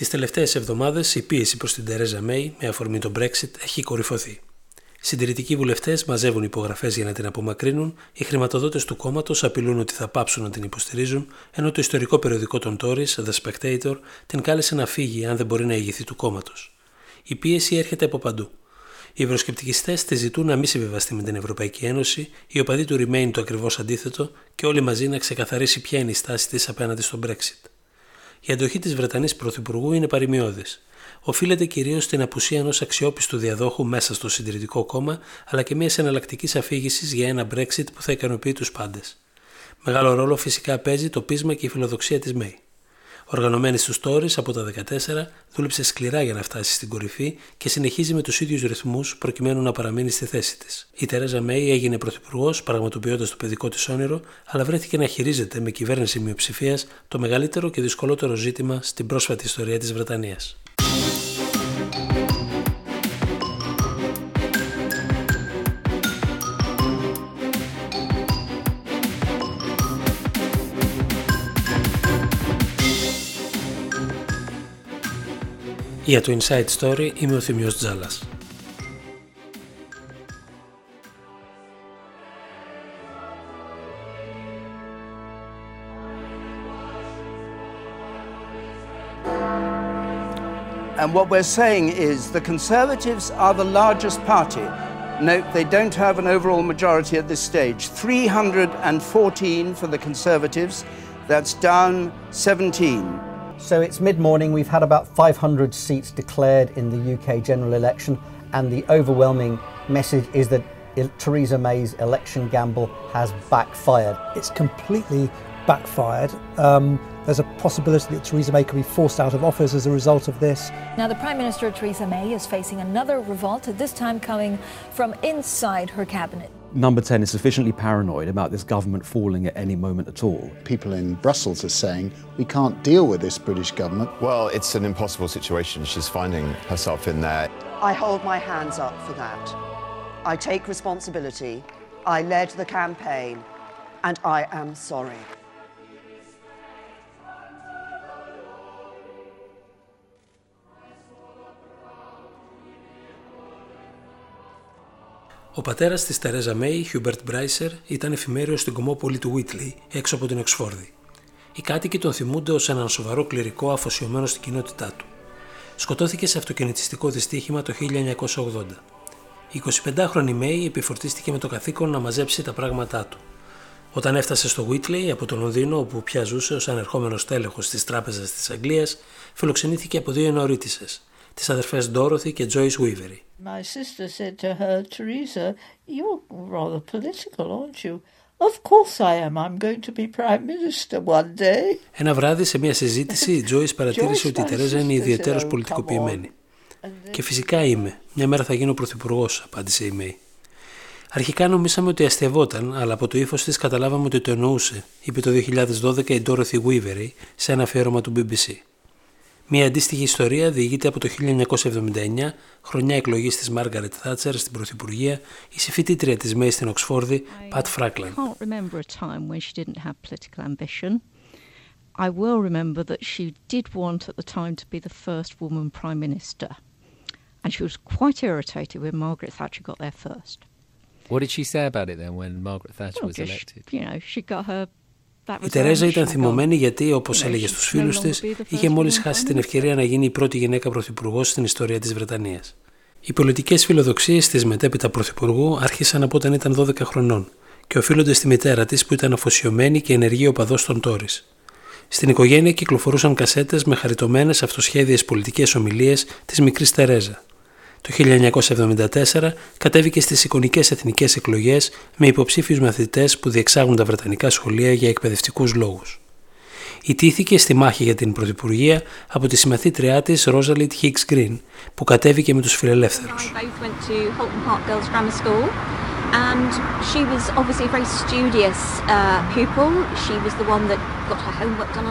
Τις τελευταίες εβδομάδες η πίεση προς την Τερέζα Μέη με αφορμή τον Brexit έχει κορυφωθεί. Συντηρητικοί βουλευτές μαζεύουν υπογραφές για να την απομακρύνουν, οι χρηματοδότες του κόμματος απειλούν ότι θα πάψουν να την υποστηρίζουν, ενώ το ιστορικό περιοδικό των Tories, The Spectator, την κάλεσε να φύγει αν δεν μπορεί να ηγηθεί του κόμματος. Η πίεση έρχεται από παντού. Οι ευρωσκεπτικιστές τη ζητούν να μην συμβιβαστεί με την Ευρωπαϊκή Ένωση, οι οπαδοί του Remain το ακριβώς αντίθετο και όλοι μαζί να ξεκαθαρίσει ποια είναι η στάση της απέναντι στον Brexit. Η αντοχή της Βρετανής Πρωθυπουργού είναι παρημιώδη. Οφείλεται κυρίως στην απουσία ενός αξιόπιστου διαδόχου μέσα στο Συντηρητικό Κόμμα, αλλά και μιας εναλλακτικής αφήγησης για ένα Brexit που θα ικανοποιεί τους πάντες. Μεγάλο ρόλο φυσικά παίζει το πείσμα και η φιλοδοξία της Μέη. Οργανωμένη στους Τόρι από τα 14, δούλεψε σκληρά για να φτάσει στην κορυφή και συνεχίζει με τους ίδιους ρυθμούς προκειμένου να παραμείνει στη θέση της. Η Τερέζα Μέη έγινε πρωθυπουργός, πραγματοποιώντας το παιδικό της όνειρο, αλλά βρέθηκε να χειρίζεται με κυβέρνηση μειοψηφίας το μεγαλύτερο και δυσκολότερο ζήτημα στην πρόσφατη ιστορία της Βρετανίας. Για το Inside Story είμαι ο Θημιός Τζάλας. And what we're saying is the Conservatives are the largest party. Note they don't have an overall majority at this stage. 314 for the Conservatives, that's down 17. So it's mid morning, we've had about 500 seats declared in the UK general election, and the overwhelming message is that Theresa May's election gamble has backfired. It's completely backfired. Um, there's a possibility that Theresa May could be forced out of office as a result of this. Now, the Prime Minister Theresa May is facing another revolt, this time coming from inside her cabinet. Number 10 is sufficiently paranoid about this government falling at any moment at all. People in Brussels are saying we can't deal with this British government. Well, it's an impossible situation. She's finding herself in there. I hold my hands up for that. I take responsibility. I led the campaign, and I am sorry. Ο πατέρας της Τερέζα Μέη, Χιούμπερτ Μπράισερ, ήταν εφημέριος στην κωμόπολη του Βίτλι, έξω από την Οξφόρδη. Οι κάτοικοι τον θυμούνται ως έναν σοβαρό κληρικό αφοσιωμένο στην κοινότητά του. Σκοτώθηκε σε αυτοκινητιστικό δυστύχημα το 1980. Η 25χρονη Μέη επιφορτίστηκε με το καθήκον να μαζέψει τα πράγματά του. Όταν έφτασε στο Βίτλι από το Λονδίνο, όπου πια ζούσε ως ανερχόμενος τέλεχος της Τράπεζας της Αγγλίας, φιλοξενήθηκε από δύο ενορίτησε, τις αδερφές Ντόροθι και Τζόι Βίβερη. My sister said to her, Teresa, you're rather political, aren't you? Of course I am. I'm going to be Prime Minister one day. Ένα βράδυ σε μια συζήτηση η Τζόις παρατήρησε ότι η Τερέζα είναι ιδιαίτερος πολιτικοποιημένη. Και φυσικά είμαι. Μια μέρα θα γίνω πρωθυπουργός, απάντησε η Μέη. Αρχικά νομίσαμε ότι αστευόταν, αλλά από το ύφος της καταλάβαμε ότι το εννοούσε, είπε το 2012 η Dorothy Weavery σε ένα αφιέρωμα του BBC. Μια αντίστοιχη ιστορία διηγείται από το 1979, χρονιά εκλογής της Μάργαρετ Θάτσερ στην Πρωθυπουργία, η συμφιτήτρια της Μέη στην Οξφόρδη, Πατ Φράκλαν. I will remember that she did want at the time to be the first woman prime minister. And she was quite irritated when Margaret Thatcher got there first. What did she say about it then when Margaret Thatcher well, was elected? You know, she got her η Τερέζα ήταν θυμωμένη γιατί, όπως έλεγε στους φίλους της, είχε μόλις χάσει την ευκαιρία να γίνει η πρώτη γυναίκα πρωθυπουργός στην ιστορία της Βρετανίας. Οι πολιτικές φιλοδοξίες της μετέπειτα πρωθυπουργού άρχισαν από όταν ήταν 12 χρονών και οφείλονται στη μητέρα της που ήταν αφοσιωμένη και ενεργή οπαδός των Τόρις. Στην οικογένεια κυκλοφορούσαν κασέτες με χαριτωμένες αυτοσχέδιες πολιτικές ομιλίες της μικρής Τερέζα. Το 1974 κατέβηκε στις εικονικές εθνικές εκλογές με υποψήφιους μαθητές που διεξάγουν τα Βρετανικά σχολεία για εκπαιδευτικούς λόγους. Ιτήθηκε στη μάχη για την Πρωθυπουργία από τη συμμαθήτριά της Ρόζαλιτ Hicks Green που κατέβηκε με τους φιλελεύθερους.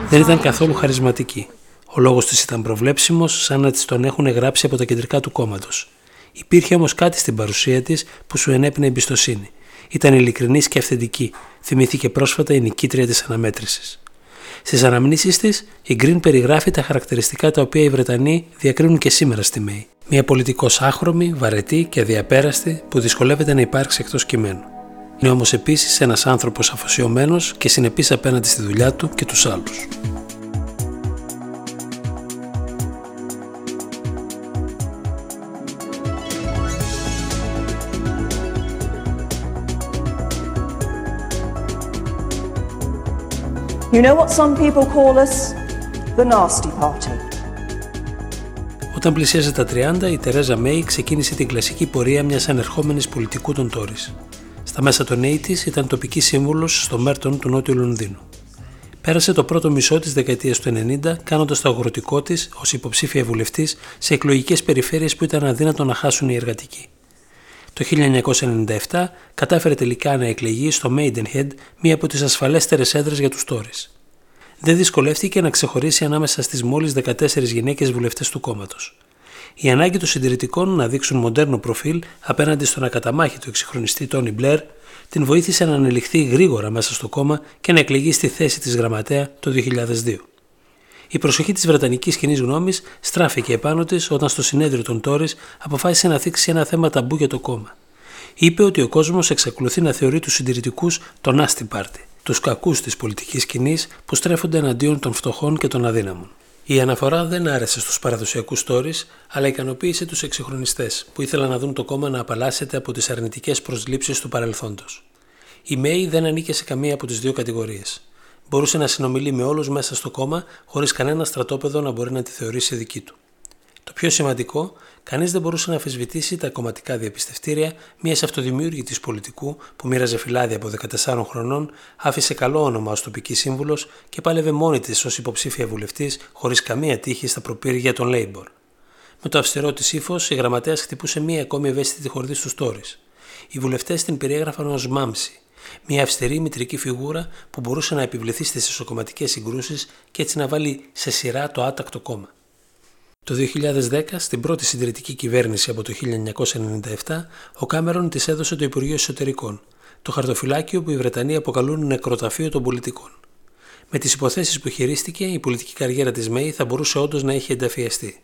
Δεν ήταν καθόλου χαρισματική. Ο λόγος της ήταν προβλέψιμος σαν να της τον έχουν γράψει από τα κεντρικά του κόμματος. Υπήρχε όμως κάτι στην παρουσία της που σου ενέπαινε εμπιστοσύνη. Ήταν ειλικρινής και αυθεντική, θυμήθηκε πρόσφατα η νικήτρια της αναμέτρησης. Στις αναμνήσεις της, η Green περιγράφει τα χαρακτηριστικά τα οποία οι Βρετανοί διακρίνουν και σήμερα στη ΜΕΗ. Μια πολιτικό άχρωμη, βαρετή και αδιαπέραστη που δυσκολεύεται να υπάρξει εκτός κειμένου. Είναι όμως επίσης ένας άνθρωπος αφοσιωμένος και συνεπής απέναντι στη δουλειά του και τους άλλους. You know what some people call us? The nasty party. Όταν πλησίαζε τα 30, η Τερέζα Μέη ξεκίνησε την κλασική πορεία μιας ανερχόμενης πολιτικού των Τόρις. Στα μέσα των 80's ήταν τοπική σύμβουλος στο Μέρτον του Νότιου Λονδίνου. Πέρασε το πρώτο μισό της δεκαετίας του 90 κάνοντας το αγροτικό της ως υποψήφια βουλευτής σε εκλογικές περιφέρειες που ήταν αδύνατο να χάσουν οι εργατικοί. Το 1997 κατάφερε τελικά να εκλεγεί στο Maidenhead, μία από τις ασφαλέστερες έδρες για τους Τόρις. Δεν δυσκολεύτηκε να ξεχωρίσει ανάμεσα στις μόλις 14 γυναίκες βουλευτές του κόμματος. Η ανάγκη των συντηρητικών να δείξουν μοντέρνο προφίλ απέναντι στον ακαταμάχητο εξυγχρονιστή Τόνι Μπλερ την βοήθησε να ανελιχθεί γρήγορα μέσα στο κόμμα και να εκλεγεί στη θέση της γραμματέα το 2002. Η προσοχή της Βρετανικής κοινής γνώμης στράφηκε επάνω της όταν στο συνέδριο των Τόρις αποφάσισε να θίξει ένα θέμα ταμπού για το κόμμα. Είπε ότι ο κόσμος εξακολουθεί να θεωρεί τους συντηρητικούς τον άστι πάρτι, τους κακούς της πολιτικής κοινή που στρέφονται εναντίον των φτωχών και των αδύναμων. Η αναφορά δεν άρεσε στους παραδοσιακούς Τόρις, αλλά ικανοποίησε τους εξυγχρονιστές, που ήθελαν να δουν το κόμμα να απαλλάσσεται από τις αρνητικές προσλήψεις του παρελθόντος. Η Μέη δεν ανήκε σε καμία από τις δύο κατηγορίες μπορούσε να συνομιλεί με όλους μέσα στο κόμμα χωρίς κανένα στρατόπεδο να μπορεί να τη θεωρήσει δική του. Το πιο σημαντικό, κανείς δεν μπορούσε να αφισβητήσει τα κομματικά διαπιστευτήρια μιας αυτοδημιούργητης πολιτικού που μοίραζε φυλάδια από 14 χρονών, άφησε καλό όνομα ως τοπική σύμβουλος και πάλευε μόνη της ως υποψήφια βουλευτής χωρίς καμία τύχη στα προπύργια των Λέιμπορ. Με το αυστηρό της ύφος, η γραμματέας χτυπούσε μία ακόμη ευαίσθητη χορδή στους τόρει. Οι βουλευτές την περιέγραφαν ως μάμση, μια αυστηρή μητρική φιγούρα που μπορούσε να επιβληθεί στις ισοκομματικέ συγκρούσεις και έτσι να βάλει σε σειρά το άτακτο κόμμα. Το 2010, στην πρώτη συντηρητική κυβέρνηση από το 1997, ο Κάμερον της έδωσε το Υπουργείο Εσωτερικών, το χαρτοφυλάκιο που οι Βρετανοί αποκαλούν νεκροταφείο των πολιτικών. Με τις υποθέσεις που χειρίστηκε, η πολιτική καριέρα της ΜΕΗ θα μπορούσε όντως να είχε ενταφιαστεί.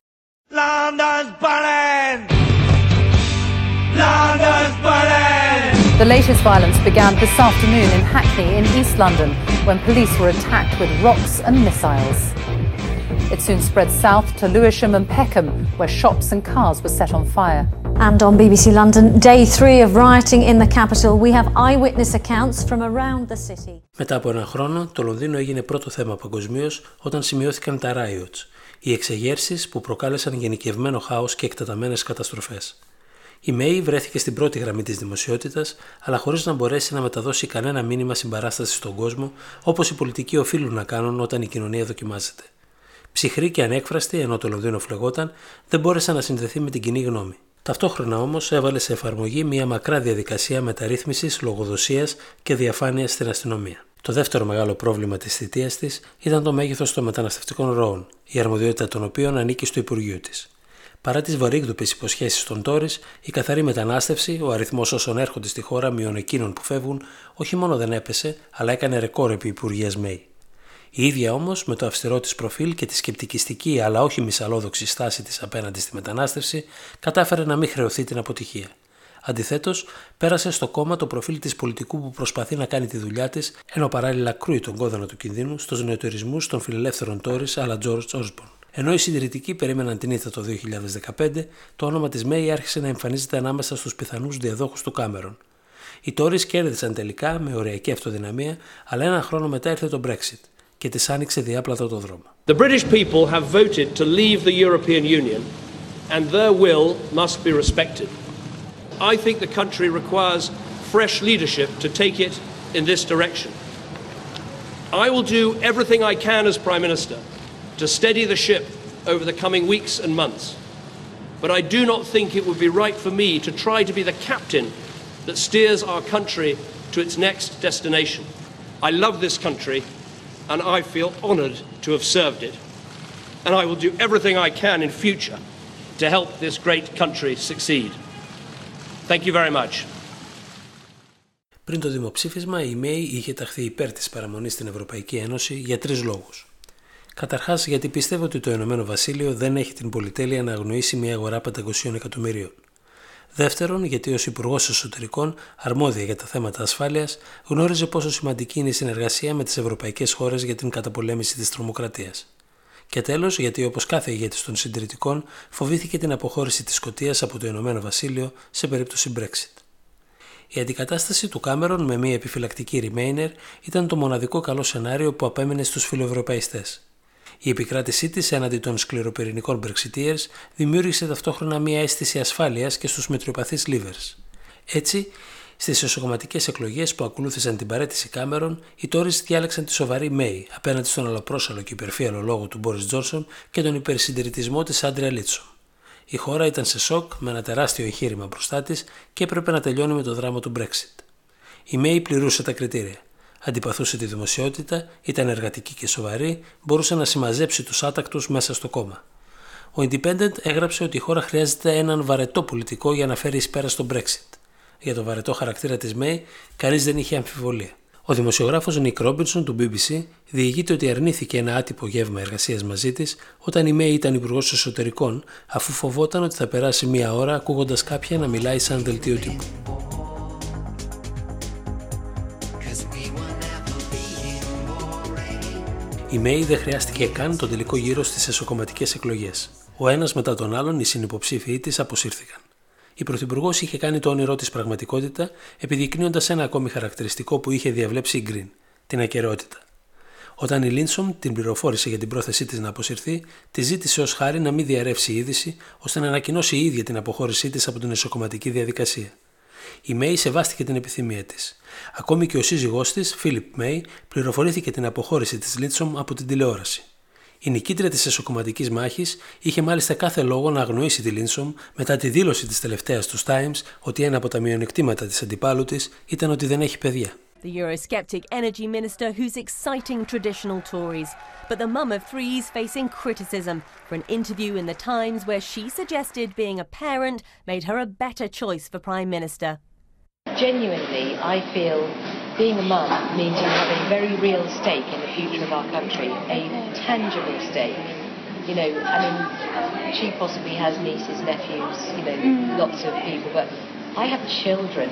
The latest violence began this afternoon in Hackney in East London when police were attacked with rocks and missiles. It soon spread south to Lewisham and Peckham, where shops and cars were set on fire. And on BBC London, day three of rioting in the capital, we have eyewitness accounts from around the city. Μετά από ένα χρόνο, το Λονδίνο έγινε πρώτο θέμα παγκοσμίω όταν σημειώθηκαν τα riots, οι εξεγέρσεις που προκάλεσαν γενικευμένο χάος και εκτεταμένες καταστροφές. Η Μέη βρέθηκε στην πρώτη γραμμή της δημοσιότητας, αλλά χωρίς να μπορέσει να μεταδώσει κανένα μήνυμα συμπαράστασης στον κόσμο, όπως οι πολιτικοί οφείλουν να κάνουν όταν η κοινωνία δοκιμάζεται. Ψυχρή και ανέκφραστη, ενώ το Λονδίνο φλεγόταν, δεν μπόρεσε να συνδεθεί με την κοινή γνώμη. Ταυτόχρονα όμως έβαλε σε εφαρμογή μια μακρά διαδικασία μεταρρύθμισης, λογοδοσίας και διαφάνειας στην αστυνομία. Το δεύτερο μεγάλο πρόβλημα της θητείας της ήταν το μέγεθος των μεταναστευτικών ροών, η αρμοδιότητα των οποίων ανήκει στο Υπουργείο της. Παρά τις βαρύγδουπες υποσχέσεις των Τόρις, η καθαρή μετανάστευση, ο αριθμός όσων έρχονται στη χώρα μειών εκείνων που φεύγουν, όχι μόνο δεν έπεσε, αλλά έκανε ρεκόρ επί Υπουργεία Μέη. Η ίδια όμως, με το αυστηρό της προφίλ και τη σκεπτικιστική αλλά όχι μισαλόδοξη στάση της απέναντι στη μετανάστευση, κατάφερε να μην χρεωθεί την αποτυχία. Αντιθέτως, πέρασε στο κόμμα το προφίλ της πολιτικού που προσπαθεί να κάνει τη δουλειά της, ενώ παράλληλα κρούει τον κόδωνα του κινδύνου στους νεοτερισμούς των φιλελεύθερων Τόρις αλλά George Osborne. Ενώ οι συντηρητικοί περίμεναν την ήττα το 2015, το όνομα της Μέη άρχισε να εμφανίζεται ανάμεσα στους πιθανούς διαδόχους του Κάμερον. Οι Τόρις κέρδισαν τελικά με ωριακή αυτοδυναμία, αλλά ένα χρόνο μετά ήρθε το Brexit και τη άνοιξε διάπλατα το δρόμο. The British people have voted to leave the European Union and their will must be respected. I think the country requires fresh leadership to take it in this direction. I will do everything I can as Prime Minister to steady the ship over the coming weeks and months. But I do not think it would be right for me to try to be the captain that steers our country to its next destination. I love this country and I feel honoured to have served it. And I will do everything I can in future to help this great country succeed. Thank you very much. Πριν το δημοψήφισμα, η Μέη είχε ταχθεί υπέρ τη παραμονή στην Ευρωπαϊκή Ένωση για τρει λόγου. Καταρχάς, γιατί πιστεύω ότι το Ηνωμένο Βασίλειο δεν έχει την πολυτέλεια να αγνοήσει μια αγορά 500 εκατομμυρίων. Δεύτερον, γιατί ως Υπουργός Εσωτερικών, αρμόδια για τα θέματα ασφάλειας, γνώριζε πόσο σημαντική είναι η συνεργασία με τις ευρωπαϊκές χώρες για την καταπολέμηση της τρομοκρατίας. Και τέλος, γιατί όπως κάθε ηγέτης των συντηρητικών, φοβήθηκε την αποχώρηση της Σκωτίας από το Ηνωμένο Βασίλειο σε περίπτωση Brexit. Η αντικατάσταση του Κάμερον με μια επιφυλακτική Remainer ήταν το μοναδικό καλό σενάριο που απέμενε στους φιλοευρωπαϊστές. Η επικράτησή της έναντι των σκληροπυρηνικών Brexiteers δημιούργησε ταυτόχρονα μια αίσθηση ασφάλειας και στους μετριοπαθείς Livers. Έτσι, Στις εσωκομματικέ εκλογές που ακολούθησαν την παρέτηση Κάμερον, οι Τόρι διάλεξαν τη σοβαρή Μέη απέναντι στον αλλοπρόσαλο και υπερφύαλο λόγο του Μπόρι Τζόνσον και τον υπερσυντηρητισμό της Άντρια Λίτσο. Η χώρα ήταν σε σοκ με ένα τεράστιο εγχείρημα μπροστά της και έπρεπε να τελειώνει με το δράμα του Brexit. Η Μέη πληρούσε τα κριτήρια. Αντιπαθούσε τη δημοσιότητα, ήταν εργατική και σοβαρή, μπορούσε να συμμαζέψει τους άτακτους μέσα στο κόμμα. Ο Independent έγραψε ότι η χώρα χρειάζεται έναν βαρετό πολιτικό για να φέρει εις πέρα στο Brexit. Για το βαρετό χαρακτήρα της Μέη, κανείς δεν είχε αμφιβολία. Ο δημοσιογράφος Νίκ Ρόμπινσον του BBC διηγείται ότι αρνήθηκε ένα άτυπο γεύμα εργασίας μαζί της όταν η Μέη ήταν υπουργός εσωτερικών, αφού φοβόταν ότι θα περάσει μία ώρα ακούγοντας κάποια να μιλάει σαν δελτίο τύπου. Η Μέη δεν χρειάστηκε καν τον τελικό γύρο στις εσωκομματικές εκλογές. Ο ένας μετά τον άλλον οι συνυποψήφοι της αποσύρθηκαν. Η Πρωθυπουργός είχε κάνει το όνειρό της πραγματικότητα, επιδεικνύοντας ένα ακόμη χαρακτηριστικό που είχε διαβλέψει η Γκριν, την ακαιρεότητα. Όταν η Λίνσομ την πληροφόρησε για την πρόθεσή της να αποσυρθεί, τη ζήτησε ως χάρη να μην διαρρεύσει η είδηση, ώστε να ανακοινώσει η ίδια την αποχώρησή της από την εσωκομματική διαδικασία. Η Μέη σεβάστηκε την επιθυμία της. Ακόμη και ο σύζυγός της, Φίλιπ Μέη, πληροφορήθηκε την αποχώρηση της Λίνσομ από την τηλεόραση. Η νικήτρια της εσωκομματικής μάχης είχε μάλιστα κάθε λόγο να αγνοήσει τη Λίνσομ μετά τη δήλωση της τελευταίας του Times ότι ένα από τα μειονεκτήματα της αντιπάλου της ήταν ότι δεν έχει παιδιά. The Eurosceptic energy minister who's exciting traditional Tories. But the mum of three is facing criticism for an interview in The Times where she suggested being a parent made her a better choice for Prime Minister. Genuinely, I feel being a mum means you have a very real stake in the future of our country, a tangible stake. You know, I mean, she possibly has nieces, nephews, you know, mm. lots of people, but I have children.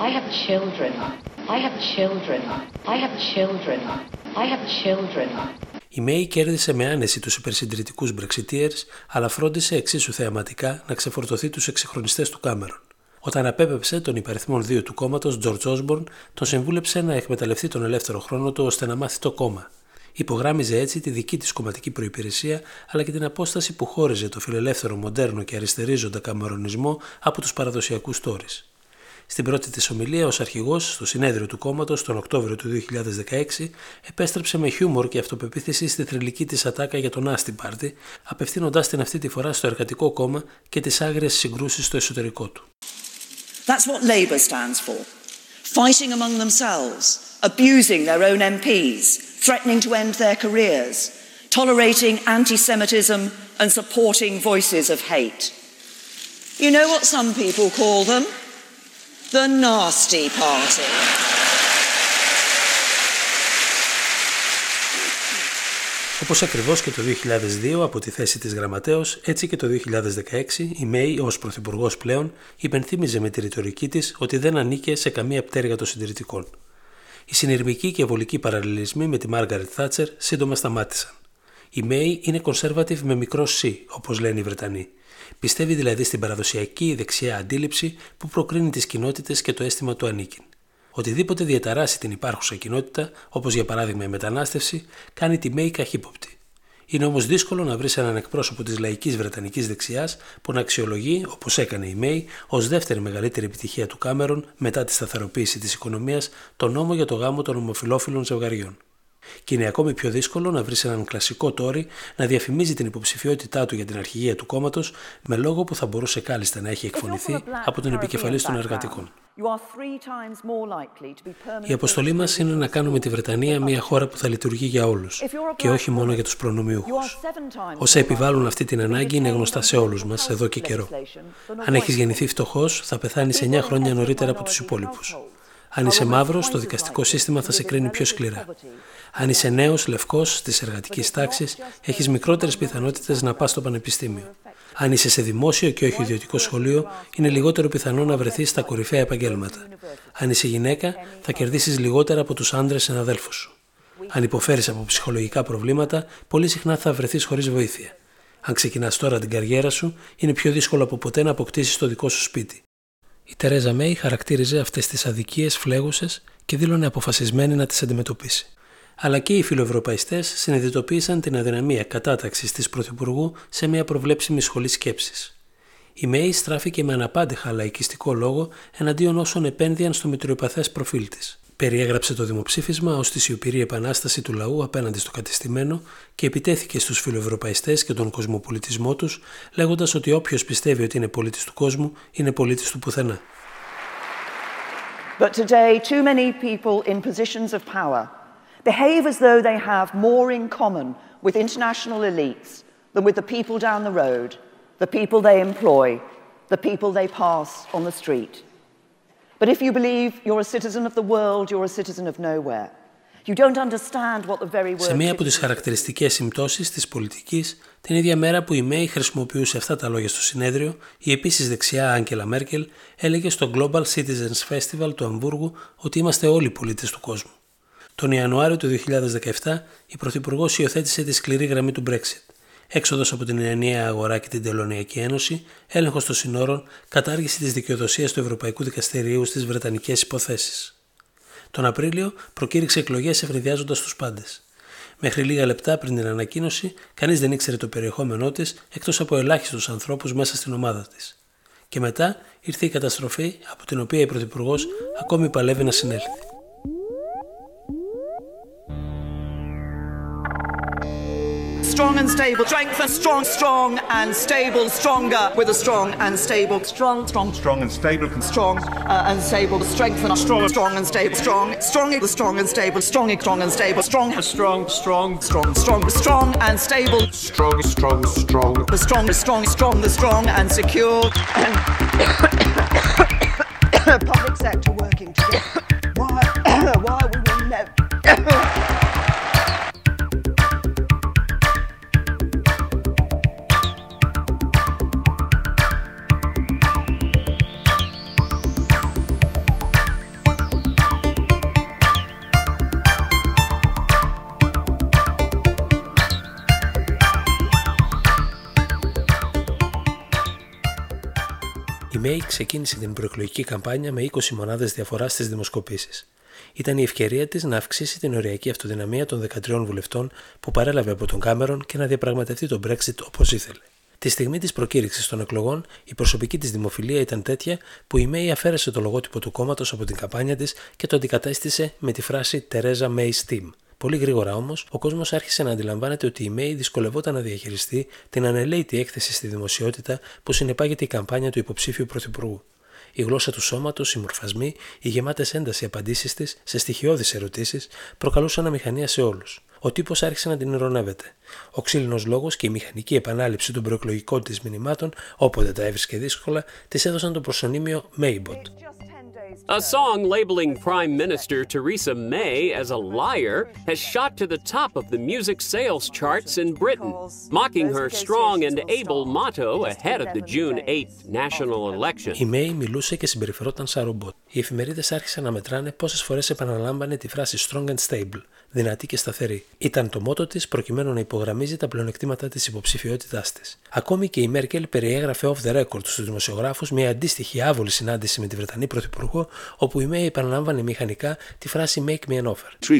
I have children. I have children. I have children. I have children. Η Μέη κέρδισε με άνεση τους υπερσυντηρητικούς Brexiteers, αλλά φρόντισε εξίσου θεαματικά να ξεφορτωθεί τους εξυγχρονιστές του Κάμερον. Όταν απέπεψε τον υπαριθμόν 2 του κόμματος, George Osborne τον συμβούλεψε να εκμεταλλευτεί τον ελεύθερο χρόνο του ώστε να μάθει το κόμμα. Υπογράμμιζε έτσι τη δική της κομματική προπηρεσία αλλά και την απόσταση που χώριζε το φιλελεύθερο, μοντέρνο και αριστερίζοντα καμερονισμό από τους παραδοσιακούς τόρει. Στην πρώτη της ομιλία, ως αρχηγός στο συνέδριο του κόμματος τον Οκτώβριο του 2016, επέστρεψε με χιούμορ και αυτοπεποίθηση στη θρηλυκή της ατάκα για τον Άστι Πάρτι, απευθύνοντάς την αυτή τη φορά στο Εργατικό Κόμμα και τις άγριες συγκρούσεις στο εσωτερικό του. That's what Labour stands for. Fighting among themselves, abusing their own MPs, threatening to end their careers, tolerating anti Semitism and supporting voices of hate. You know what some people call them? The Nasty Party. Όπως ακριβώς και το 2002 από τη θέση της γραμματέως, έτσι και το 2016 η Μέη, ως πρωθυπουργός πλέον, υπενθύμιζε με τη ρητορική της ότι δεν ανήκε σε καμία πτέρυγα των συντηρητικών. Οι συνειρμικοί και βολικοί παραλληλισμοί με τη Μάργαρετ Θάτσερ σύντομα σταμάτησαν. Η Μέη είναι conservative με μικρό C, όπως λένε οι Βρετανοί. Πιστεύει δηλαδή στην παραδοσιακή δεξιά αντίληψη που προκρίνει τις κοινότητες και το αίσθημα του ανήκειν. Οτιδήποτε διαταράσει την υπάρχουσα κοινότητα, όπως για παράδειγμα η μετανάστευση, κάνει τη ΜΕΗ καχύποπτη. Είναι όμως δύσκολο να βρεις έναν εκπρόσωπο της λαϊκής Βρετανικής δεξιάς που να αξιολογεί, όπως έκανε η ΜΕΗ, ως δεύτερη μεγαλύτερη επιτυχία του Κάμερον μετά τη σταθεροποίηση της οικονομίας, το νόμο για το γάμο των ομοφυλόφιλων ζευγαριών. Και είναι ακόμη πιο δύσκολο να βρεις έναν κλασικό τόρι να διαφημίζει την υποψηφιότητά του για την αρχηγία του κόμματος με λόγο που θα μπορούσε κάλλιστα να έχει εκφωνηθεί από τον επικεφαλή των εργατικών. Η αποστολή μας είναι να κάνουμε τη Βρετανία μια χώρα που θα λειτουργεί για όλους και όχι μόνο για τους προνομιούχους. Όσα επιβάλλουν αυτή την ανάγκη είναι γνωστά σε όλους μας εδώ και καιρό. Αν έχεις γεννηθεί φτωχός, θα πεθάνεις 9 χρόνια νωρίτερα από τους υπόλοιπους. Αν είσαι μαύρος, το δικαστικό σύστημα θα σε κρίνει πιο σκληρά. Αν είσαι νέος, λευκός, της εργατικής τάξης, έχεις μικρότερες πιθανότητες να πας στο πανεπιστήμιο. Αν είσαι σε δημόσιο και όχι ιδιωτικό σχολείο, είναι λιγότερο πιθανό να βρεθείς στα κορυφαία επαγγέλματα. Αν είσαι γυναίκα, θα κερδίσεις λιγότερα από τους άντρες συναδέλφους σου. Αν υποφέρεις από ψυχολογικά προβλήματα, πολύ συχνά θα βρεθείς χωρίς βοήθεια. Αν ξεκινάς τώρα την καριέρα σου, είναι πιο δύσκολο από ποτέ να αποκτήσεις το δικό σου σπίτι. Η Τερέζα Μέη χαρακτήριζε αυτές τις αδικίες φλέγουσες και δήλωνε αποφασισμένη να τις αντιμετωπίσει. Αλλά και οι φιλοευρωπαϊστές συνειδητοποίησαν την αδυναμία κατάταξης της Πρωθυπουργού σε μια προβλέψιμη σχολή σκέψης. Η Μέη στράφηκε με αναπάντεχα λαϊκιστικό λόγο εναντίον όσων επένδυαν στο μητριοπαθές προφίλ της. Περιέγραψε το δημοψήφισμα ως τη σιωπηρή επανάσταση του λαού απέναντι στο κατεστημένο και επιτέθηκε στους φιλοευρωπαϊστές και τον κοσμοπολιτισμό τους, λέγοντας ότι όποιος πιστεύει ότι είναι πολίτης του κόσμου είναι πολίτης του πουθενά. But today, too many people in positions of power behave as though they have more in common with international elites than with the people down the road, the people they employ, the people they pass on the street. But if you believe you're a citizen of the world, you're a citizen of nowhere. You don't understand what the very word Σε μία από τις χαρακτηριστικές συμπτώσεις της πολιτικής, την ίδια μέρα που η Μέη χρησιμοποιούσε αυτά τα λόγια στο συνέδριο, η επίσης δεξιά Άγγελα Μέρκελ έλεγε στο Global Citizens Festival του Αμβούργου ότι είμαστε όλοι πολίτες του κόσμου. Τον Ιανουάριο του 2017, η Πρωθυπουργός υιοθέτησε τη σκληρή γραμμή του Brexit έξοδος από την ενιαία αγορά και την Τελωνιακή Ένωση, έλεγχος των συνόρων, κατάργηση της δικαιοδοσίας του Ευρωπαϊκού Δικαστηρίου στις Βρετανικές υποθέσεις. Τον Απρίλιο προκήρυξε εκλογές ευνηδιάζοντας τους πάντες. Μέχρι λίγα λεπτά πριν την ανακοίνωση, κανείς δεν ήξερε το περιεχόμενό της εκτός από ελάχιστους ανθρώπους μέσα στην ομάδα της. Και μετά ήρθε η καταστροφή από την οποία η Πρωθυπουργός ακόμη παλεύει να συνέλθει. Strong and stable. Strength and strong, strong and stable. Stronger with a strong and stable. Strong, strong, strong and stable. Strong uh, and stable. Strength and strong, strong and stable. Strong, strong, strong and stable. Strong, strong and stable. Strong, strong, strong, strong, strong, strong and stable. Strong, strong, strong. The strong, strong, strong, the strong and secure. Public sector working together. Why? Why we will never. Μέη ξεκίνησε την προεκλογική καμπάνια με 20 μονάδες διαφοράς στις δημοσκοπήσεις. Ήταν η ευκαιρία της να αυξήσει την οριακή αυτοδυναμία των 13 βουλευτών που παρέλαβε από τον Κάμερον και να διαπραγματευτεί τον Brexit όπως ήθελε. Τη στιγμή της προκήρυξης των εκλογών, η προσωπική της δημοφιλία ήταν τέτοια που η Μέη αφαίρεσε το λογότυπο του κόμματος από την καμπάνια της και το αντικατέστησε με τη φράση Τερέζα May Steam. Πολύ γρήγορα όμως, ο κόσμος άρχισε να αντιλαμβάνεται ότι η Μέη δυσκολευόταν να διαχειριστεί την ανελαίτη έκθεση στη δημοσιότητα που συνεπάγεται η καμπάνια του υποψήφιου πρωθυπουργού. Η γλώσσα του σώματος, οι μορφασμοί, οι γεμάτες ένταση απαντήσεις της σε στοιχειώδεις ερωτήσεις προκαλούσαν αμηχανία σε όλους. Ο τύπος άρχισε να την ειρωνεύεται. Ο ξύλινος λόγος και η μηχανική επανάληψη των προεκλογικών της μηνυμάτων, όποτε τα έβρισκε δύσκολα, της έδωσαν το προσωνύμιο Maybot. A song labeling Prime Minister Theresa May as a liar has shot to the top of the music sales charts in Britain, mocking her strong and able motto ahead of the June 8th national election. Η May μιλούσε και συμπεριφερόταν σαν ρομπότ. Οι εφημερίδες άρχισαν να μετράνε πόσες φορές επαναλάμβανε τη φράση strong and stable, δυνατή και σταθερή. Ήταν το μότο της προκειμένου να υπογραμμίζει τα πλεονεκτήματα της υποψηφιότητάς της. Ακόμη και η Μέρκελ περιέγραφε off the record στους δημοσιογράφους μια αντίστοιχη άβολη συνάντηση με τη Βρετανή Πρωθυπουργό, όπου η Μέη επαναλάμβανε μηχανικά τη φράση Make me an offer.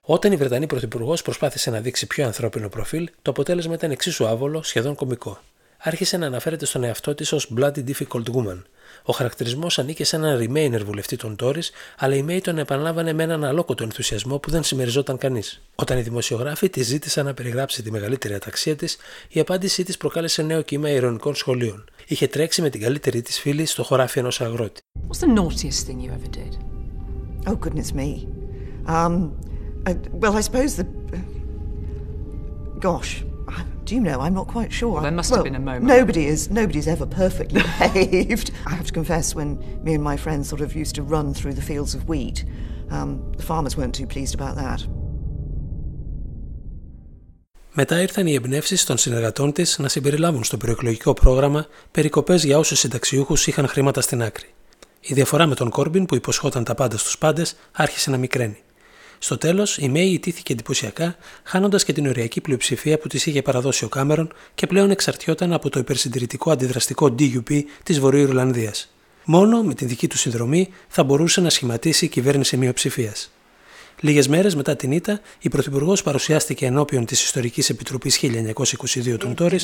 Όταν η Βρετανή Πρωθυπουργός προσπάθησε να δείξει πιο ανθρώπινο προφίλ, το αποτέλεσμα ήταν εξίσου άβολο, σχεδόν κωμικό. Άρχισε να αναφέρεται στον εαυτό της ως Bloody Difficult Woman, ο χαρακτηρισμός ανήκε σε έναν Remainer βουλευτή των Τόρις, αλλά η Μέη τον επανάλαβανε με έναν αλόκοτο ενθουσιασμό που δεν συμμεριζόταν κανείς. Όταν οι δημοσιογράφοι τη ζήτησαν να περιγράψει τη μεγαλύτερη αταξία της, η απάντησή της προκάλεσε νέο κύμα ηρωνικών σχολείων. Είχε τρέξει με την καλύτερη της φίλη στο χωράφι ενός αγρότη. What's the naughtiest thing you ever did? Oh, goodness me. Um, I, well, I suppose the. Gosh, Do you know? I'm not quite sure. There must well, have been a moment. Nobody is. Nobody's ever perfectly behaved. I have to confess, when me and my friends sort of used to run through the fields of wheat, um, the farmers weren't too pleased about that. Μετά ήρθαν οι εμπνεύσει των συνεργατών τη να συμπεριλάβουν στο προεκλογικό πρόγραμμα περικοπέ για όσου συνταξιούχου είχαν χρήματα στην άκρη. Η διαφορά με τον Κόρμπιν που υποσχόταν τα πάντα στου πάντε άρχισε να μικραίνει. Στο τέλος, η Μέη ιτήθηκε εντυπωσιακά, χάνοντας και την οριακή πλειοψηφία που της είχε παραδώσει ο Κάμερον και πλέον εξαρτιόταν από το υπερσυντηρητικό αντιδραστικό DUP της Βορείου Ιρλανδίας. Μόνο με την δική του συνδρομή θα μπορούσε να σχηματίσει η κυβέρνηση μειοψηφίας. Λίγες μέρες μετά την ήττα, η Πρωθυπουργός παρουσιάστηκε ενώπιον της Ιστορικής Επιτροπής 1922 των Τόρι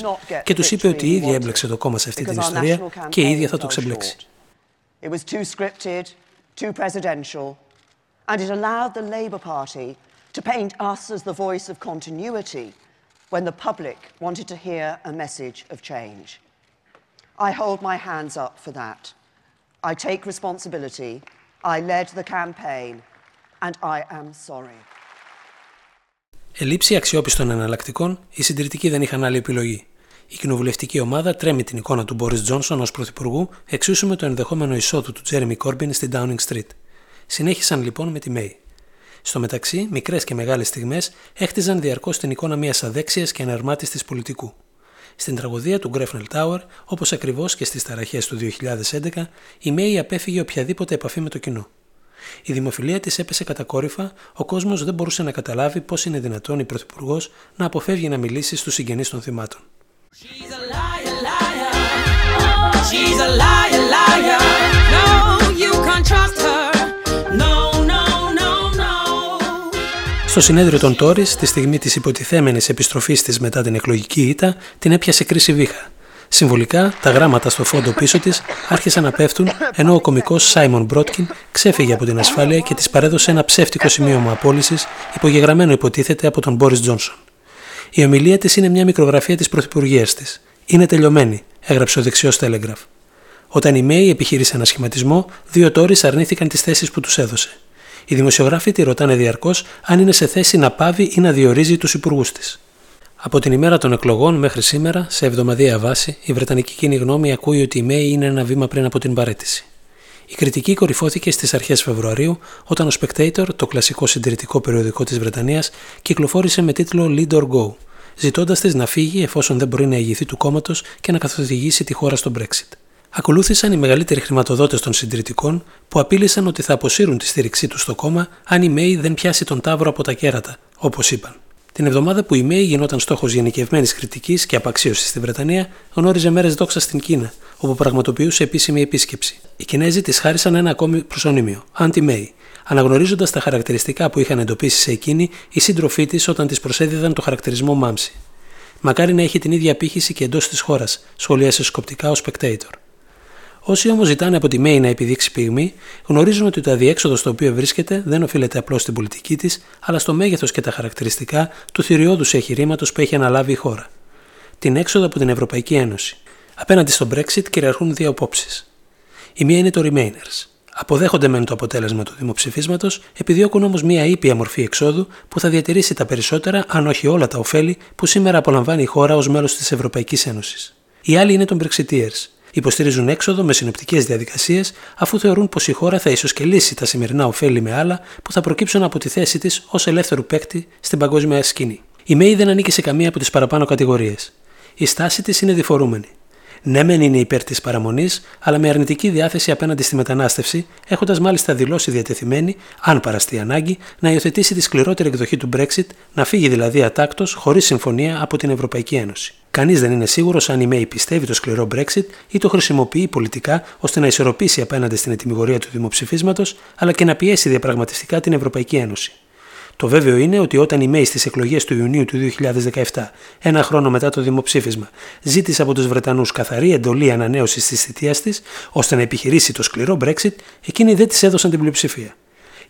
και τους είπε ότι η ίδια έμπλεξε το κόμμα σε αυτή την ιστορία και η ίδια θα το ξεμπλέξει. and it allowed the Labour Party to paint us as the voice of continuity when the public wanted to hear a message of change. I hold my hands up for that. I take responsibility. I led the campaign, and I am sorry. Ελήψη αξιόπιστων εναλλακτικών, οι συντηρητικοί δεν είχαν άλλη επιλογή. Η κοινοβουλευτική ομάδα τρέμει την εικόνα του Μπόρι Τζόνσον ω πρωθυπουργού, εξίσου με το ενδεχόμενο εισόδου του Τζέρεμι Κόρμπιν στην Downing Street. Συνέχισαν λοιπόν με τη Μέη. Στο μεταξύ, μικρές και μεγάλες στιγμές έχτιζαν διαρκώς την εικόνα μιας αδέξιας και αναρμάτιστη πολιτικού. Στην τραγωδία του Γκρέφνελ Tower, όπως ακριβώς και στις ταραχές του 2011, η Μέη απέφυγε οποιαδήποτε επαφή με το κοινό. Η δημοφιλία της έπεσε κατακόρυφα, ο κόσμος δεν μπορούσε να καταλάβει πώς είναι δυνατόν η Πρωθυπουργός να αποφεύγει να μιλήσει στους συγγενείς των θυμάτων. Στο συνέδριο των Τόρις, τη στιγμή της υποτιθέμενης επιστροφής της μετά την εκλογική ήττα, την έπιασε κρίση βήχα. Συμβολικά, τα γράμματα στο φόντο πίσω της άρχισαν να πέφτουν, ενώ ο κωμικό Σάιμον Μπρότκιν ξέφυγε από την ασφάλεια και της παρέδωσε ένα ψεύτικο σημείωμα απόλυσης, υπογεγραμμένο υποτίθεται από τον Μπόρις Τζόνσον. Η ομιλία της είναι μια μικρογραφία της πρωθυπουργίας της. Είναι τελειωμένη, έγραψε ο δεξιός Telegraph. Όταν η Μέη επιχείρησε ένα σχηματισμό, δύο τόρις αρνήθηκαν τις θέσεις που τους έδωσε. Οι δημοσιογράφοι τη ρωτάνε διαρκώς αν είναι σε θέση να πάβει ή να διορίζει τους υπουργούς της. Από την ημέρα των εκλογών μέχρι σήμερα, σε εβδομαδιαία βάση, η Βρετανική κοινή γνώμη ακούει ότι η Μέη είναι ένα βήμα πριν από την παρέτηση. Η κριτική κορυφώθηκε στις αρχές Φεβρουαρίου, όταν ο Spectator, το κλασικό συντηρητικό περιοδικό της Βρετανίας, κυκλοφόρησε με τίτλο Lead or Go, ζητώντας της να φύγει εφόσον δεν μπορεί να ηγηθεί του κόμματος και να καθοδηγήσει τη χώρα στο Brexit. Ακολούθησαν οι μεγαλύτεροι χρηματοδότες των συντηρητικών που απείλησαν ότι θα αποσύρουν τη στήριξή τους στο κόμμα αν η Μέη δεν πιάσει τον Ταύρο από τα κέρατα, όπως είπαν. Την εβδομάδα που η Μέη γινόταν στόχος γενικευμένης κριτικής και απαξίωσης στη Βρετανία, γνώριζε μέρες δόξα στην Κίνα, όπου πραγματοποιούσε επίσημη επίσκεψη. Οι Κινέζοι της χάρισαν ένα ακόμη προσωνύμιο, Anti-May, αναγνωρίζοντας τα χαρακτηριστικά που είχαν εντοπίσει σε εκείνη οι σύντροφοί της όταν της προσέδιδαν το χαρακτηρισμό Μάμψη. Μακάρι να έχει την ίδια απήχηση και εντός της χώρας, σχολίασε σκοπτικά ο Spectator. Όσοι όμως ζητάνε από τη ΜΕΗ να επιδείξει πυγμή, γνωρίζουν ότι το αδιέξοδο στο οποίο βρίσκεται δεν οφείλεται απλώς στην πολιτική της, αλλά στο μέγεθος και τα χαρακτηριστικά του θηριώδους εγχειρήματο που έχει αναλάβει η χώρα. Την έξοδο από την Ευρωπαϊκή Ένωση. Απέναντι στο Brexit κυριαρχούν δύο απόψεις. Η μία είναι το Remainers. Αποδέχονται μεν το αποτέλεσμα του δημοψηφίσματος, επιδιώκουν όμως μία ήπια μορφή εξόδου που θα διατηρήσει τα περισσότερα, αν όχι όλα τα ωφέλη που σήμερα απολαμβάνει η χώρα ως μέλος της Ευρωπαϊκής Ένωσης. Η άλλη είναι των Brexiteers, Υποστηρίζουν έξοδο με συνοπτικές διαδικασίες, αφού θεωρούν πως η χώρα θα ισοσκελίσει τα σημερινά ωφέλη με άλλα που θα προκύψουν από τη θέση της ως ελεύθερου παίκτη στην παγκόσμια σκηνή. Η ΜΕΗ δεν ανήκει σε καμία από τις παραπάνω κατηγορίες. Η στάση της είναι διφορούμενη. Ναι, μεν είναι υπέρ της παραμονής, αλλά με αρνητική διάθεση απέναντι στη μετανάστευση, έχοντας μάλιστα δηλώσει διατεθειμένη, αν παραστεί ανάγκη, να υιοθετήσει τη σκληρότερη εκδοχή του Brexit, να φύγει δηλαδή ατάκτο, χωρίς συμφωνία από την Ευρωπαϊκή Ένωση. Κανείς δεν είναι σίγουρος αν η Μέη πιστεύει το σκληρό Brexit ή το χρησιμοποιεί πολιτικά ώστε να ισορροπήσει απέναντι στην ετοιμιγορία του δημοψηφίσματος, αλλά και να πιέσει διαπραγματευτικά την Ευρωπαϊκή Ένωση. Το βέβαιο είναι ότι όταν η Μέη στις εκλογές του Ιουνίου του 2017, ένα χρόνο μετά το δημοψήφισμα, ζήτησε από τους Βρετανούς καθαρή εντολή ανανέωσης της θητείας της, ώστε να επιχειρήσει το σκληρό Brexit, εκείνοι δεν της έδωσαν την πλειοψηφία.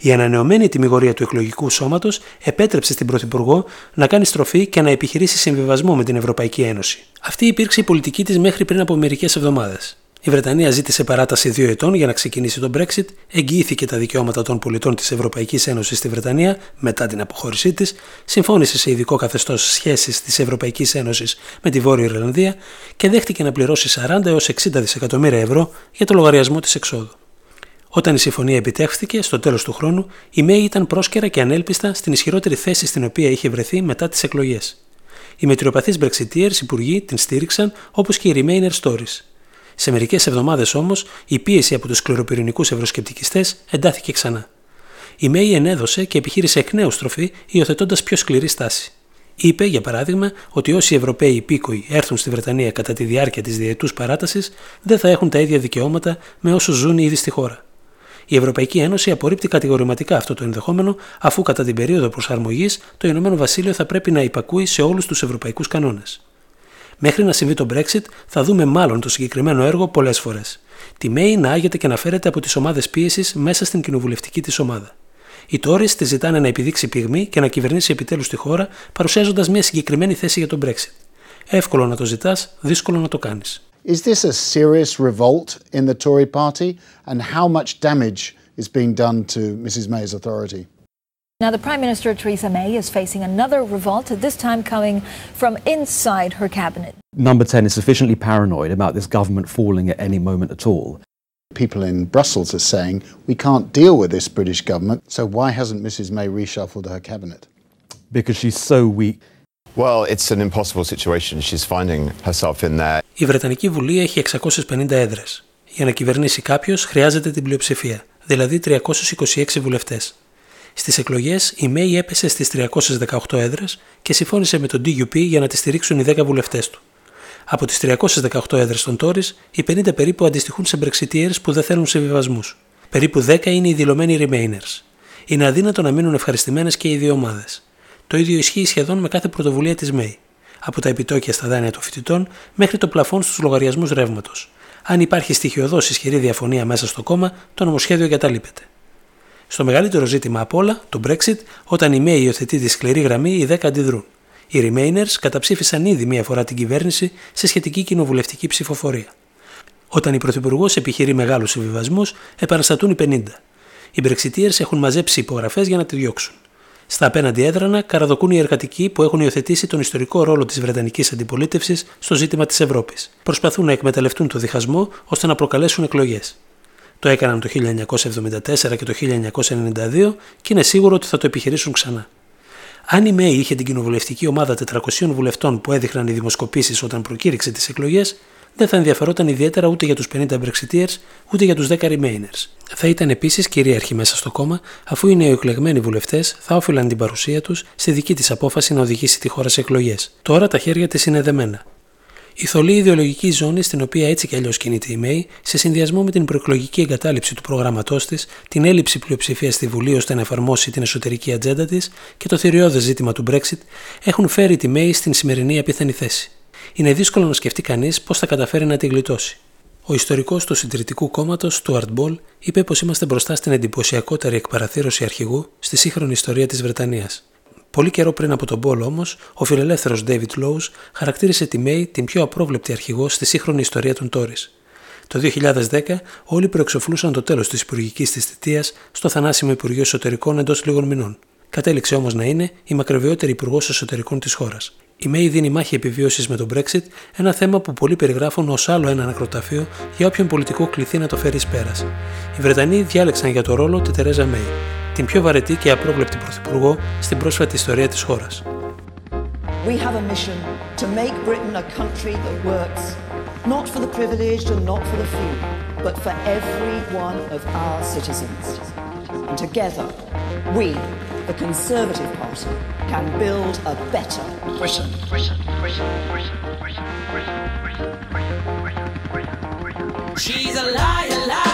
Η ανανεωμένη τιμιγορία του εκλογικού σώματος επέτρεψε στην Πρωθυπουργό να κάνει στροφή και να επιχειρήσει συμβιβασμό με την Ευρωπαϊκή Ένωση. Αυτή υπήρξε η πολιτική της μέχρι πριν από μερικές εβδομάδες. Η Βρετανία ζήτησε παράταση δύο ετών για να ξεκινήσει το Brexit, εγγυήθηκε τα δικαιώματα των πολιτών της Ευρωπαϊκής Ένωσης στη Βρετανία μετά την αποχώρησή της, συμφώνησε σε ειδικό καθεστώς σχέσει της Ευρωπαϊκής Ένωσης με τη Βόρεια Ιρλανδία και δέχτηκε να πληρώσει 40 έως 60 δισεκατομμύρια ευρώ για το λογαριασμό της εξόδου. Όταν η συμφωνία επιτεύχθηκε στο τέλος του χρόνου, η Μέη ήταν πρόσκαιρα και ανέλπιστα στην ισχυρότερη θέση στην οποία είχε βρεθεί μετά τις εκλογές. Οι μετριοπαθείς Brexiteers υπουργοί την στήριξαν όπως και οι Remainer Stories. Σε μερικές εβδομάδες όμως, η πίεση από τους σκληροπυρηνικούς ευρωσκεπτικιστές εντάθηκε ξανά. Η Μέη ενέδωσε και επιχείρησε εκ νέου στροφή, υιοθετώντας πιο σκληρή στάση. Είπε, για παράδειγμα, ότι όσοι Ευρωπαίοι υπήκοοι έρθουν στη Βρετανία κατά τη διάρκεια της διετούς παράτασης δεν θα έχουν τα ίδια δικαιώματα με όσους ζουν ήδη στη χώρα. Η Ευρωπαϊκή Ένωση απορρίπτει κατηγορηματικά αυτό το ενδεχόμενο, αφού κατά την περίοδο προσαρμογής το Ηνωμένο Βασίλειο θα πρέπει να υπακούει σε όλους τους ευρωπαϊκούς κανόνες. Μέχρι να συμβεί το Brexit, θα δούμε μάλλον το συγκεκριμένο έργο πολλές φορές. Τη ΜΕΗ να άγεται και να φέρεται από τις ομάδες πίεσης μέσα στην κοινοβουλευτική της ομάδα. Οι Τόρι τη ζητάνε να επιδείξει πυγμή και να κυβερνήσει επιτέλους τη χώρα, παρουσιάζοντας μια συγκεκριμένη θέση για τον Brexit. Εύκολο να το ζητά, δύσκολο να το κάνει. Is this a serious revolt in the Tory party? And how much damage is being done to Mrs May's authority? Now, the Prime Minister Theresa May is facing another revolt, this time coming from inside her cabinet. Number 10 is sufficiently paranoid about this government falling at any moment at all. People in Brussels are saying we can't deal with this British government, so why hasn't Mrs May reshuffled her cabinet? Because she's so weak. Well, it's an impossible situation. She's finding herself in there. Η Βρετανική Βουλή έχει 650 έδρες. Για να κυβερνήσει κάποιος χρειάζεται την πλειοψηφία, δηλαδή 326 βουλευτές. Στις εκλογές, η Μέη έπεσε στις 318 έδρες και συμφώνησε με τον DUP για να τη στηρίξουν οι 10 βουλευτές του. Από τις 318 έδρες των Τόρις, οι 50 περίπου αντιστοιχούν σε Brexiteers που δεν θέλουν συμβιβασμούς. Περίπου 10 είναι οι δηλωμένοι Remainers. Είναι αδύνατο να μείνουν ευχαριστημένες και οι δύο ομάδες. Το ίδιο ισχύει σχεδόν με κάθε πρωτοβουλία της ΜΕΗ. Από τα επιτόκια στα δάνεια των φοιτητών μέχρι το πλαφόν στους λογαριασμούς ρεύματος. Αν υπάρχει στοιχειοδός ισχυρή διαφωνία μέσα στο κόμμα, το νομοσχέδιο εγκαταλείπεται. Στο μεγαλύτερο ζήτημα απ' όλα, το Brexit, όταν η ΜΕΗ υιοθετεί τη σκληρή γραμμή, οι 10 αντιδρούν. Οι Remainers καταψήφισαν ήδη μία φορά την κυβέρνηση σε σχετική κοινοβουλευτική ψηφοφορία. Όταν η Πρωθυπουργός επιχειρεί μεγάλους συμβιβασμούς, επαναστατούν οι 50. Οι Brexiteers έχουν μαζέψει υπογραφές για να τη διώξουν. Στα απέναντι έδρανα καραδοκούν οι εργατικοί που έχουν υιοθετήσει τον ιστορικό ρόλο της Βρετανικής αντιπολίτευσης στο ζήτημα της Ευρώπης. Προσπαθούν να εκμεταλλευτούν το διχασμό ώστε να προκαλέσουν εκλογές. Το έκαναν το 1974 και το 1992 και είναι σίγουρο ότι θα το επιχειρήσουν ξανά. Αν η ΜΕΗ είχε την κοινοβουλευτική ομάδα 400 βουλευτών που έδειχναν οι δημοσκοπήσεις όταν προκήρυξε τις εκλογές, δεν θα ενδιαφερόταν ιδιαίτερα ούτε για τους 50 Brexiteers ούτε για τους 10 Remainers. Θα ήταν επίσης κυρίαρχοι μέσα στο κόμμα, αφού οι νεοεκλεγμένοι βουλευτές θα όφυλαν την παρουσία τους στη δική της απόφαση να οδηγήσει τη χώρα σε εκλογές. Τώρα τα χέρια της είναι δεμένα. Η θολή ιδεολογική ζώνη στην οποία έτσι κι αλλιώς κινείται η ΜΕΗ, σε συνδυασμό με την προεκλογική εγκατάλειψη του προγράμματός της, την έλλειψη πλειοψηφίας στη Βουλή ώστε να εφαρμόσει την εσωτερική ατζέντα της και το θηριώδες ζήτημα του Brexit, έχουν φέρει τη ΜΕΗ στην σημερινή απίθανη θέση. Είναι δύσκολο να σκεφτεί κανείς πώς θα καταφέρει να τη γλιτώσει. Ο ιστορικός του Συντηρητικού Κόμματος, Stuart Ball, είπε πως είμαστε μπροστά στην εντυπωσιακότερη εκπαραθύρωση αρχηγού στη σύγχρονη ιστορία της Βρετανίας. Πολύ καιρό πριν από τον Πόλο όμως, ο φιλελεύθερος David Lowe's χαρακτήρισε τη May την πιο απρόβλεπτη αρχηγό στη σύγχρονη ιστορία των Τόρι. Το 2010 όλοι προεξοφλούσαν το τέλος της υπουργικής της θητείας στο θανάσιμο Υπουργείο Εσωτερικών εντός λίγων μηνών. Κατέληξε όμως να είναι η μακροβιότερη υπουργός εσωτερικών της χώρας. Η May δίνει μάχη επιβίωσης με τον Brexit, ένα θέμα που πολλοί περιγράφουν ως άλλο ένα νεκροταφείο για όποιον πολιτικό κληθεί να το φέρει πέρας. Οι Βρετανοί διάλεξαν για το ρόλο τη Τερέζα May, την πιο βαρετή και απρόβλεπτη πρωθυπουργό στην πρόσφατη ιστορία της χώρας. We have a mission to make Britain a country that works not for the privileged and not for the few, but for every one of our citizens. And together, we, the Conservative Party, can build a better Britain. She's alive.